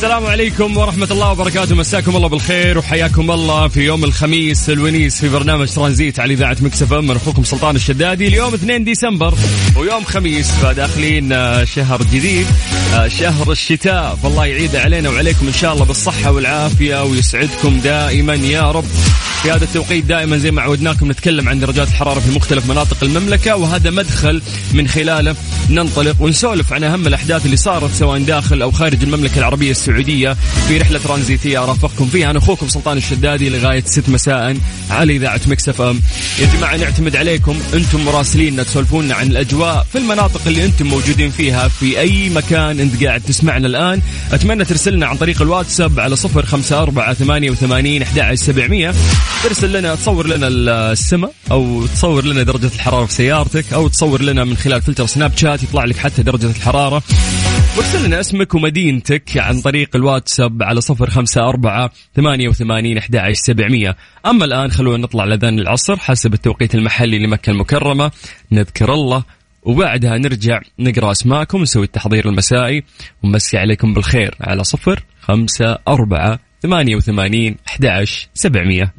السلام عليكم ورحمة الله وبركاته. مساكم الله بالخير وحياكم الله في يوم الخميس الونيس في برنامج ترانزيت على إذاعة Mix FM أخوكم سلطان الشدادي. اليوم 2 ديسمبر ويوم خميس فداخلين آه، شهر جديد آه، شهر الشتاء. فالله يعيد علينا وعليكم إن شاء الله بالصحة والعافية ويسعدكم دائما يا رب. في هذا التوقيت دائما زي ما عودناكم نتكلم عن درجات الحرارة في مختلف مناطق المملكة وهذا مدخل من خلاله ننطلق ونسولف عن أهم الأحداث اللي صارت سواء داخل أو خارج المملكة العربية السعودية في رحلة ترانزيتية أرافقكم فيها. أنا أخوكم سلطان الشدادي لغاية 6 مساء على إذاعة Mix FM. يا جماعة نعتمد عليكم. أنتم مراسلين تسولفونا عن الأجواء في المناطق اللي أنتم موجودين فيها في أي مكان أنت قاعد تسمعنا الآن. أتمنى ترسلنا عن طريق الواتساب على صفر خمسة أربعة ثمانية وثمانين أحد سبعمية. ترسل لنا تصور لنا السماء أو تصور لنا درجة الحرارة في سيارتك أو تصور لنا من خلال فلتر Snapchat يطلع لك حتى درجة الحرارة. وارسل لنا اسمك ومدينتك عن طريق الواتساب على صفر خمسة أربعة ثمانية وثمانين أحد سبعمية. أما الآن خلونا نطلع لأذان العصر حسب التوقيت المحلي لمكة المكرمة. نذكر الله وبعدها نرجع نقرأ أسماءكم ونسوي التحضير المسائي. ونمسي عليكم بالخير على صفر خمسة أربعة ثمانية وثمانين أحد سبعمية.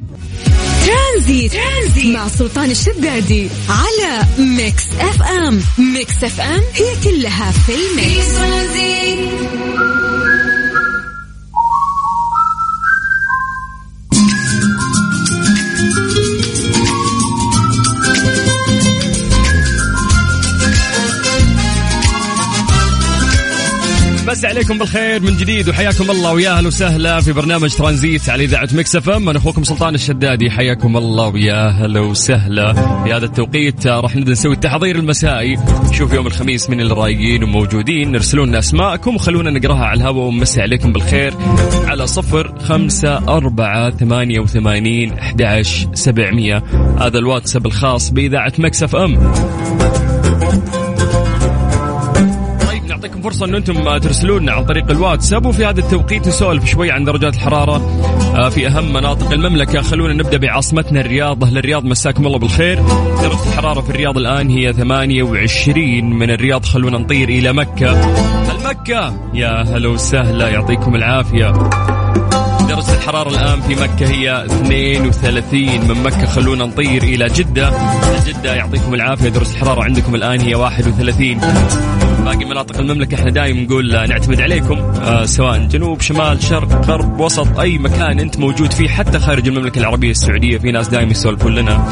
ترانزيت, ترانزيت مع سلطان الشدادي على Mix FM. Mix FM هي كلها في ال mix. نمسي عليكم بالخير من جديد وحياكم الله ويا أهلا وسهلا في برنامج ترانزيت على إذاعة Mix FM. أنا أخوكم سلطان الشدادي حياكم الله ويا أهلا وسهلا. في هذا التوقيت راح نبدأ نسوي التحضير المسائي. نشوف يوم الخميس من اللي رايقين وموجودين ارسلوا لنا أسماءكم وخلونا نقراها على الهواء. ونمسي عليكم بالخير. على صفر خمسة أربعة ثمانية وثمانين أحد سبعمية. هذا الواتساب الخاص بإذاعة Mix F طيب نعطيكم فرصة أن أنتم ترسلون عن طريق الواتساب وفي هذا التوقيت نسولف شوي عن درجات الحرارة آه، في أهم مناطق المملكة. خلونا نبدأ بعاصمتنا الرياض أهل الرياض مساكم الله بالخير. درجة الحرارة في الرياض الآن هي 28 من الرياض. خلونا نطير إلى مكة. هل مكة؟ يا هلا وسهلا يعطيكم العافية. درجة الحرارة الآن في مكة هي 32 من مكة. خلونا نطير إلى جدة. جدة يعطيكم العافية درجة الحرارة عندكم الآن هي 31 باقي مناطق المملكة إحنا دائما نقول نعتمد عليكم آه سواء جنوب شمال شرق غرب وسط أي مكان أنت موجود فيه حتى خارج المملكة العربية السعودية في ناس دائما يسولفون لنا.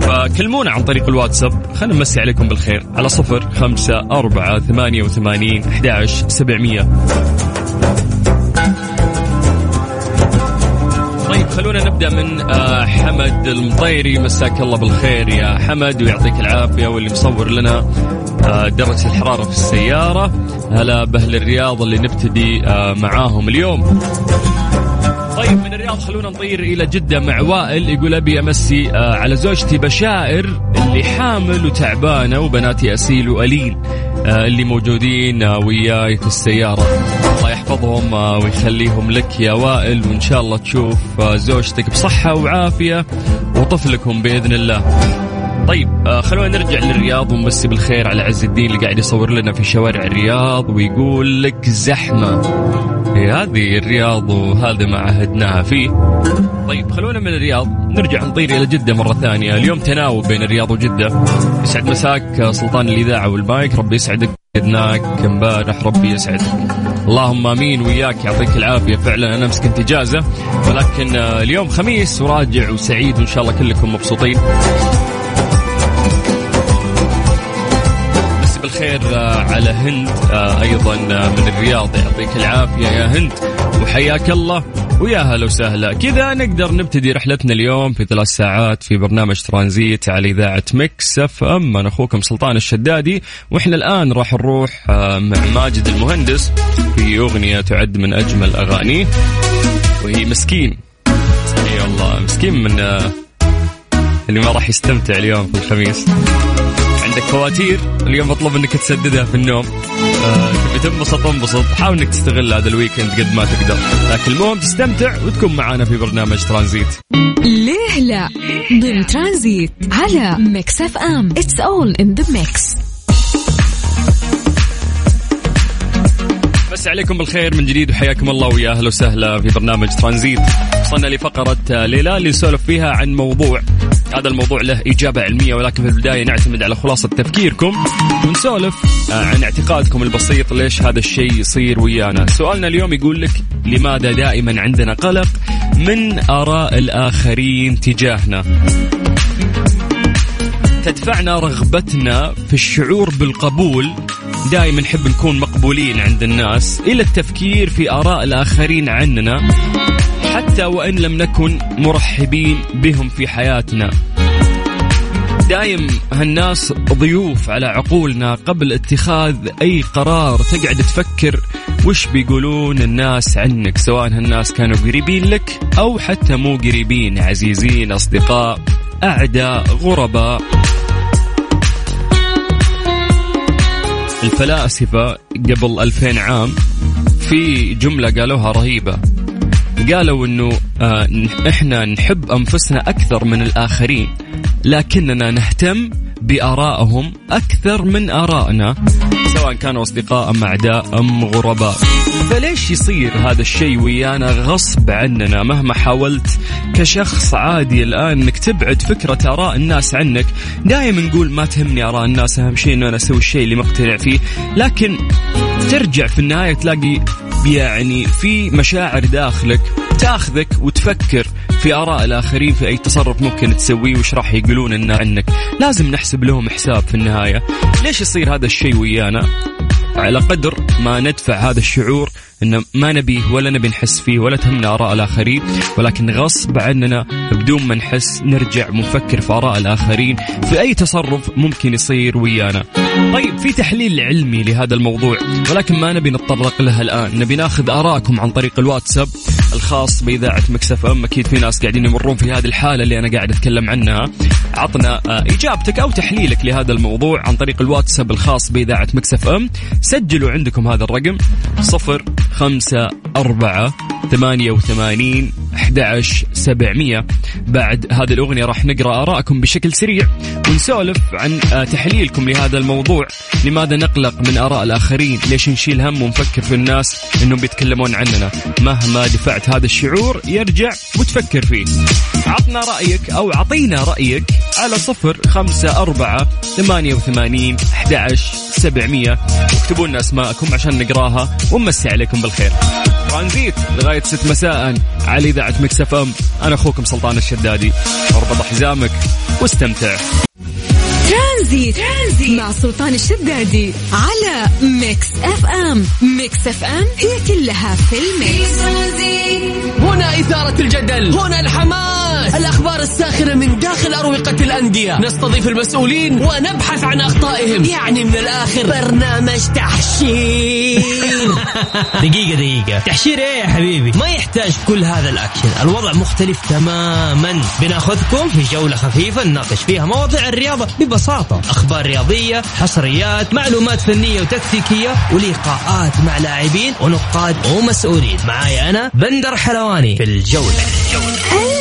فكلمونا عن طريق الواتساب خلينا نمسي عليكم بالخير على صفر خمسة أربعة ثمانية وثمانين أحد سبعمية. طيب خلونا نبدأ من آه، حمد المطيري. مساك الله بالخير يا حمد ويعطيك العافية واللي مصور لنا. درجه الحرارة في السيارة. هلا بأهل الرياض اللي نبتدي آه، معاهم اليوم. طيب من الرياض خلونا نطير إلى جدة مع وائل. يقول أبي أمسي آه، على زوجتي بشائر اللي حامل وتعبانة وبناتي أسيل والين آه، اللي موجودين وياي في السيارة. الله يحفظهم ويخليهم لك يا وائل. وإن شاء الله تشوف زوجتك بصحة وعافية وطفلكم بإذن الله. طيب آه خلونا نرجع للرياض ونمسي بالخير على عز الدين اللي قاعد يصور لنا في شوارع الرياض ويقول لك زحمة. هذه الرياض وهذا ما عهدناها فيه. طيب خلونا من الرياض نرجع نطير إلى جدة مرة ثانية. اليوم تناوب بين الرياض وجدة. يسعد مساك سلطان الإذاعة والمايك ربي يسعدك. فقدناك امبارح ربي يسعدك. اللهم آمين وياك يعطيك العافية. فعلا أنا امس كنت اجازه ولكن آه، اليوم خميس وراجع وسعيد وإن شاء الله كلكم مبسوطين. بالخير آه، على هند آه، أيضا آه، من الرياض. يعطيك العافية يا هند وحياك الله ويا هلا وسهلا. كذا نقدر نبتدي رحلتنا اليوم في ثلاث ساعات في برنامج ترانزيت على إذاعة Mix FM. أنا أخوكم سلطان الشدادي وإحنا الآن راح نروح مع ماجد المهندس في أغنية تعد من أجمل أغانيه وهي مسكين. اي والله مسكين من اللي ما راح يستمتع اليوم في الخميس. عندك فواتير. اليوم مطلوب انك تسددها في النوم. آه، تبي تنبسط انبسط. حاول إنك تستغل هذا ال weekend قد ما تقدر. لكن المهم تستمتع وتكون معنا في برنامج ترانزيت. ليه لا؟ ضمن ترانزيت على Mix FM it's all in the mix نمسي عليكم بالخير من جديد وحياكم الله ويا أهلا وسهلا في برنامج ترانزيت. وصلنا لفقرة آه، ليه لا اللي نسولف فيها عن موضوع هذا الموضوع له إجابة علمية ولكن في البداية نعتمد على خلاصة تفكيركم ونسولف آه، عن اعتقادكم البسيط ليش هذا الشيء يصير ويانا. سؤالنا اليوم يقول لك لماذا دائما عندنا قلق من آراء الآخرين تجاهنا؟ تدفعنا رغبتنا في الشعور بالقبول. دائما نحب نكون مقبولين عند الناس إلى التفكير في آراء الآخرين عننا. حتى وإن لم نكن مرحبين بهم في حياتنا. دايم هالناس ضيوف على عقولنا قبل اتخاذ أي قرار. تقعد تفكر وش بيقولون الناس عنك سواء هالناس كانوا قريبين لك أو حتى مو قريبين عزيزين أصدقاء أعداء غرباء. الفلاسفة قبل ألفين عام في جملة قالوها رهيبة. قالوا إنه آه إحنا نحب أنفسنا أكثر من الآخرين لكننا نهتم بارائهم أكثر من آرائنا سواء كانوا أصدقاء أم أعداء أم غرباء. فليش يصير هذا الشيء ويانا غصب عننا مهما حاولت كشخص عادي الآن إنك تبعد فكرة آراء الناس عنك؟ دائما نقول ما تهمني آراء الناس أهم شيء إنه أنا أسوي الشيء اللي مقتنع فيه لكن ترجع في النهاية تلاقي يعني في مشاعر داخلك تاخذك وتفكر في آراء الآخرين في أي تصرف ممكن تسويه وش راح يقولون إن عنك. لازم نحسب لهم حساب في النهاية. ليش يصير هذا الشيء ويانا؟ على قدر ما ندفع هذا الشعور إن ما نبيه ولا نبي نحس فيه ولا تهمنا آراء الآخرين ولكن غصب عننا بدون ما نحس نرجع ونفكر في آراء الآخرين في أي تصرف ممكن يصير ويانا. طيب في تحليل علمي لهذا الموضوع ولكن ما نبي نتطرق له الآن، نبي ناخذ ارائكم عن طريق الواتساب الخاص بإذاعة مكسف إم، أكيد في ناس قاعدين يمرون في هذه الحالة اللي أنا قاعد أتكلم عنها. عطنا آه، إجابتك أو تحليلك لهذا الموضوع عن طريق الواتساب الخاص بإذاعة مكسف إم، سجلوا عندكم هذا الرقم صفر خمسة أربعة ثمانية وثمانين أحد سبعمية. بعد هذه الأغنية راح نقرأ آراءكم بشكل سريع ونسولف عن آه، تحليلكم لهذا الموضوع. لماذا نقلق من آراء الآخرين؟ ليش نشيل هم ونفكر في الناس أنهم بيتكلمون عننا؟ مهما دفعت هذا الشعور يرجع وتفكر فيه. عطنا رأيك أو عطينا رأيك على صفر خمسة أربعة ثمانية وثمانين أحد سبعمية. واكتبوا لنا أسماءكم عشان نقراها ونمسي عليكم بالخير. ترانزيت لغاية ست مساء. على إذاعة Mix FM. أنا أخوكم سلطان الشدادي. أربط حزامك واستمتع. ترانزيت, ترانزيت مع سلطان الشدادي على Mix FM Mix FM هي كلها في ال mix. هنا إثارة الجدل هنا الحماس. الأخبار الساخرة من داخل أروقة الأندية. نستضيف المسؤولين ونبحث عن أخطائهم. يعني من الآخر. برنامج تحشير. دقيقة دقيقة. تحشير إيه يا حبيبي؟ ما يحتاج كل هذا الأكشن. الوضع مختلف تماما. بناخذكم في جولة خفيفة نناقش فيها مواضيع الرياضة ببساطة. أخبار رياضية حصريات معلومات فنية وتكتيكية. ولقاءات مع لاعبين ونقاد ومسؤولين. معاي أنا بندر حلواني. في الجولة.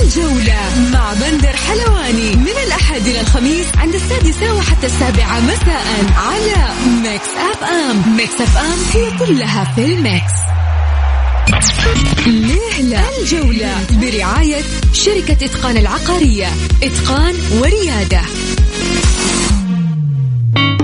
الجولة مع بندر حلواني. من الأحد إلى الخميس عند السادسة وحتى السابعة مساء على Mix FM. Mix FM هي كلها في ال mix. ليه لا الجولة برعاية شركة إتقان العقارية. إتقان وريادة.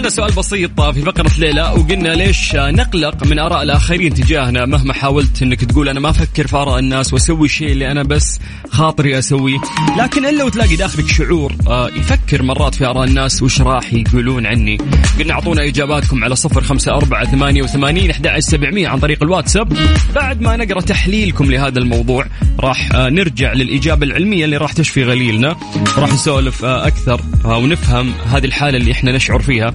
سألنا سؤال بسيط في فقرة ليه لا وقلنا ليش نقلق من آراء الآخرين تجاهنا؟ مهما حاولت أنك تقول أنا ما أفكر في آراء الناس وأسوي الشيء اللي أنا بس خاطري أسويه. لكن إلا وتلاقي داخلك شعور آه، يفكر مرات في آراء الناس وش راح يقولون عني. قلنا أعطونا إجاباتكم على صفر خمسة أربعة ثمانية وثمانين سبعمية عن طريق الواتساب. بعد ما نقرأ تحليلكم لهذا الموضوع راح آه، نرجع للإجابة العلمية اللي راح تشفي غليلنا. راح نسولف آه، أكثر ونفهم هذه الحالة اللي إحنا نشعر فيها.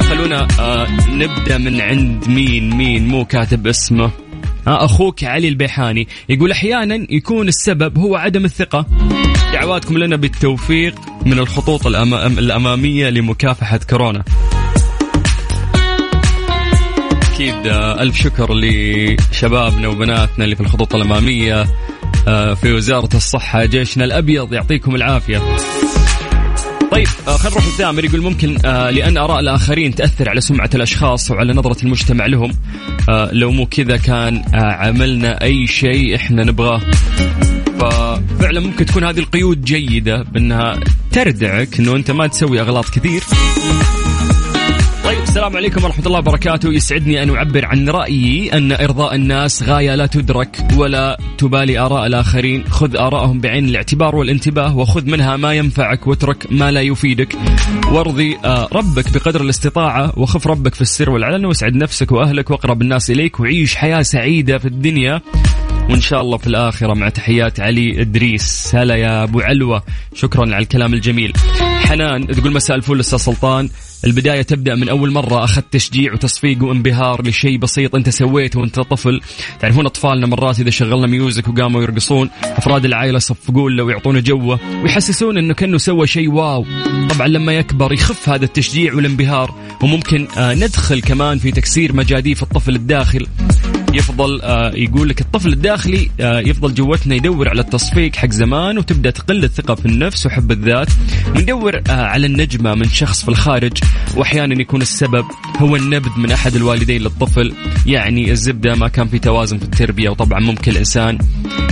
خلونا آه نبدأ من عند مين مين مو كاتب اسمه. آه أخوك علي البيحاني يقول أحيانا يكون السبب هو عدم الثقة. دعواتكم لنا بالتوفيق من الخطوط الأمام الأمامية لمكافحة كورونا. أكيد آه ألف شكر لشبابنا وبناتنا اللي في الخطوط الأمامية آه في وزارة الصحة. جيشنا الأبيض يعطيكم العافية. طيب آه خلينا نروح لثامر يقول ممكن آه لأن آراء الآخرين تأثر على سمعة الأشخاص وعلى نظرة المجتمع لهم. آه لو مو كذا كان عملنا أي شيء إحنا نبغاه. ففعلا ممكن تكون هذه القيود جيدة بأنها تردعك إنه أنت ما تسوي أغلاط كثير. السلام عليكم ورحمة الله وبركاته. يسعدني أن أعبر عن رأيي أن إرضاء الناس غاية لا تدرك ولا تبالي آراء الآخرين. خذ آراءهم بعين الاعتبار والانتباه وخذ منها ما ينفعك واترك ما لا يفيدك. وارضي آه، ربك بقدر الاستطاعة وخف ربك في السر والعلن واسعد نفسك وأهلك وأقرب الناس إليك وعيش حياة سعيدة في الدنيا. وإن شاء الله في الآخرة مع تحيات علي إدريس. هلا يا أبو علوة. شكرا على الكلام الجميل. حنان تقول مساء الفل أستاذ سلطان. البداية تبدأ من أول مرة أخذت تشجيع وتصفيق وانبهار لشيء بسيط أنت سويته وأنت طفل. تعرفون أطفالنا مرات إذا شغلنا music وقاموا يرقصون أفراد العائلة يصفقون له ويعطونه جوة ويحسسون أنه كأنه سوى شيء wow. طبعا لما يكبر يخف هذا التشجيع والانبهار وممكن آه ندخل كمان في تكسير مجاديف الطفل الداخل. يفضل آه يقول لك الطفل الداخلي آه يفضل جوتنا يدور على التصفيق حق زمان وتبدأ تقل الثقة في النفس وحب الذات. وندور آه على النجمة من شخص في الخارج واحيانا يكون السبب هو النبذ من أحد الوالدين للطفل. يعني الزبدة ما كان في توازن في التربية وطبعا ممكن الإنسان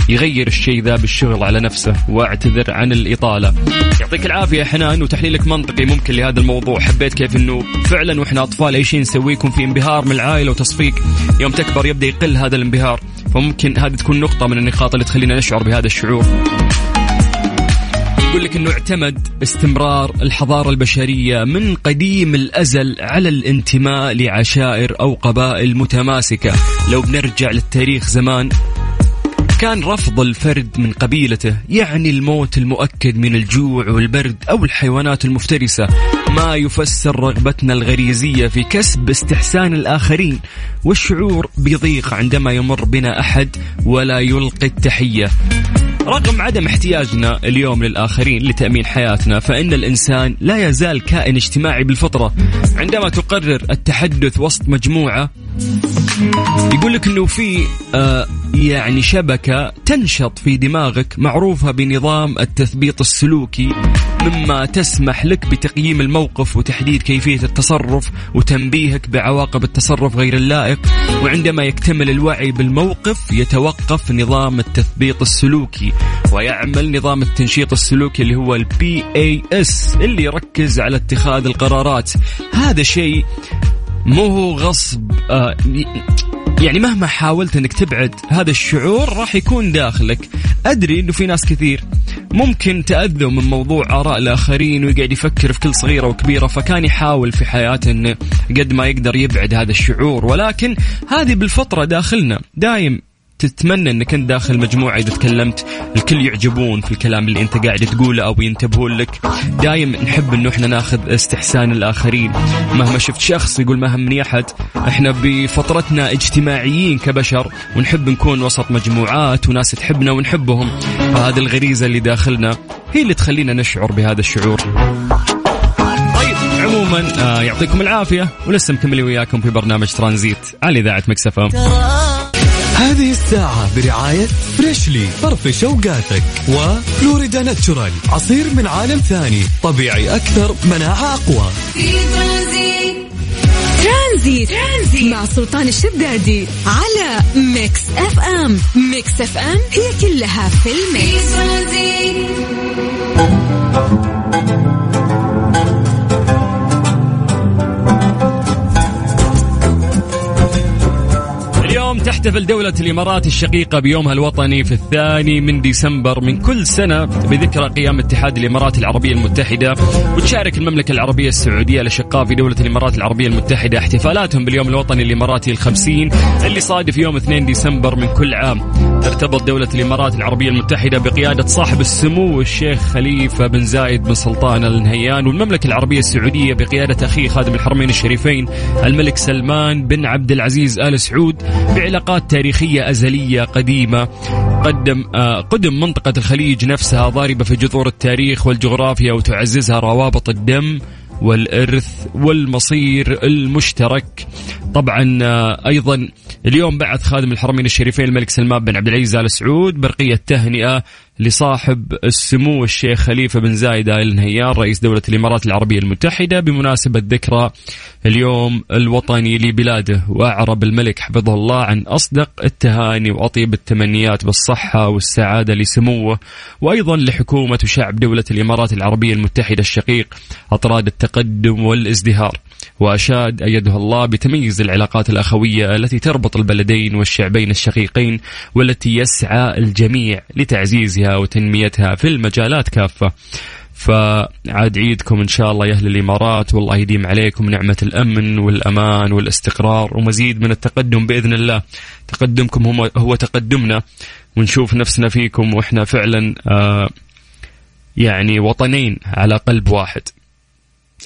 يغير الشيء ذا بالشغل على نفسه. واعتذر عن الإطالة. يعطيك العافية حنان وتحليلك منطقي ممكن لهذا الموضوع. حبيت كيف إنه فعلا وإحنا أطفال اي شيء نسويه يكون في انبهار من العائلة وتصفيق. يوم تكبر يبدأ يقل هذا الانبهار. فممكن هذه تكون نقطة من النقاط اللي تخلينا نشعر بهذا الشعور. يقول لك إنه اعتمد استمرار الحضارة البشرية من قديم الأزل على الانتماء لعشائر أو قبائل متماسكة. لو بنرجع للتاريخ زمان كان رفض الفرد من قبيلته يعني الموت المؤكد من الجوع والبرد أو الحيوانات المفترسة. ما يفسر رغبتنا الغريزية في كسب استحسان الآخرين والشعور بضيق عندما يمر بنا أحد ولا يلقي التحية. رغم عدم احتياجنا اليوم للآخرين لتأمين حياتنا فإن الإنسان لا يزال كائن اجتماعي بالفطرة. عندما تقرر التحدث وسط مجموعة يقول لك إنه في آه يعني شبكة تنشط في دماغك معروفة بنظام التثبيط السلوكي مما تسمح لك بتقييم الموقف وتحديد كيفية التصرف وتنبيهك بعواقب التصرف غير اللائق. وعندما يكتمل الوعي بالموقف يتوقف نظام التثبيط السلوكي ويعمل نظام التنشيط السلوكي اللي هو ال BAS اللي يركز على اتخاذ القرارات. هذا شيء مو هو غصب آه يعني مهما حاولت إنك تبعد هذا الشعور راح يكون داخلك. أدري إنه في ناس كثير ممكن تأذوا من موضوع آراء الآخرين ويقعد يفكر في كل صغيرة وكبيرة فكان يحاول في حياته إنه قد ما يقدر يبعد هذا الشعور ولكن هذه بالفطرة داخلنا. دايم تتمنى إنك أنت داخل مجموعة إذا تكلمت الكل يعجبون في الكلام اللي أنت قاعد تقوله أو ينتبهون لك. دايم نحب إنه إحنا ناخذ استحسان الآخرين. مهما شفت شخص يقول ما همني أحد إحنا بفطرتنا اجتماعيين كبشر ونحب نكون وسط مجموعات وناس تحبنا ونحبهم. فهذه الغريزة اللي داخلنا هي اللي تخلينا نشعر بهذا الشعور. طيب عموما آه يعطيكم العافية ولسه مكملين وياكم في برنامج ترانزيت على إذاعة Mix FM هذه الساعة برعاية Freshly فرفش أوقاتك و Florida's Natural عصير من عالم ثاني طبيعي أكثر مناعة أقوى Transit Transit. مع سلطان الشدادي على Mix FM Mix FM هي كلها في ال mix Transit تحتفل دولة الإمارات الشقيقة بيومها الوطني في الثاني من ديسمبر من كل سنة بذكرى قيام اتحاد الإمارات العربية المتحدة. وتشارك المملكة العربية السعودية الأشقاء في دولة الإمارات العربية المتحدة احتفالاتهم باليوم الوطني الإماراتي الخمسين اللي صادف يوم 2 ديسمبر من كل عام. ترتبط دولة الإمارات العربية المتحدة بقيادة صاحب السمو الشيخ خليفة بن زايد بن سلطان ال نهيان والمملكة العربية السعودية بقيادة أخيه خادم الحرمين الشريفين الملك سلمان بن عبد العزيز آل سعود بعلاقات تاريخية أزلية قديمة. قدم آه قدم منطقة الخليج نفسها ضاربة في جذور التاريخ والجغرافيا وتعززها روابط الدم والإرث والمصير المشترك. طبعا آه، أيضا اليوم بعث خادم الحرمين الشريفين الملك سلمان بن عبد العزيز آل سعود برقية تهنئة لصاحب السمو الشيخ خليفة بن زايد آل نهيان رئيس دولة الإمارات العربية المتحدة بمناسبة ذكرى اليوم الوطني لبلاده وأعرب الملك حفظه الله عن أصدق التهاني وأطيب التمنيات بالصحة والسعادة لسموه وأيضا لحكومة وشعب دولة الإمارات العربية المتحدة الشقيق أطراد التقدم والازدهار. وأشاد أيده الله بتميز العلاقات الأخوية التي تربط البلدين والشعبين الشقيقين والتي يسعى الجميع لتعزيزها وتنميتها في المجالات كافة. فعاد عيدكم إن شاء الله يا أهل الإمارات. والله يديم عليكم نعمة الأمن والأمان والاستقرار ومزيد من التقدم بإذن الله. تقدمكم هو, تقدمنا. ونشوف نفسنا فيكم وإحنا فعلا آه يعني وطنين على قلب واحد.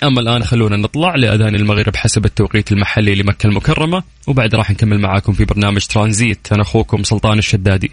أما الآن خلونا نطلع لأذان المغرب حسب التوقيت المحلي لمكة المكرمة وبعد راح نكمل معاكم في برنامج ترانزيت. أنا أخوكم سلطان الشدادي.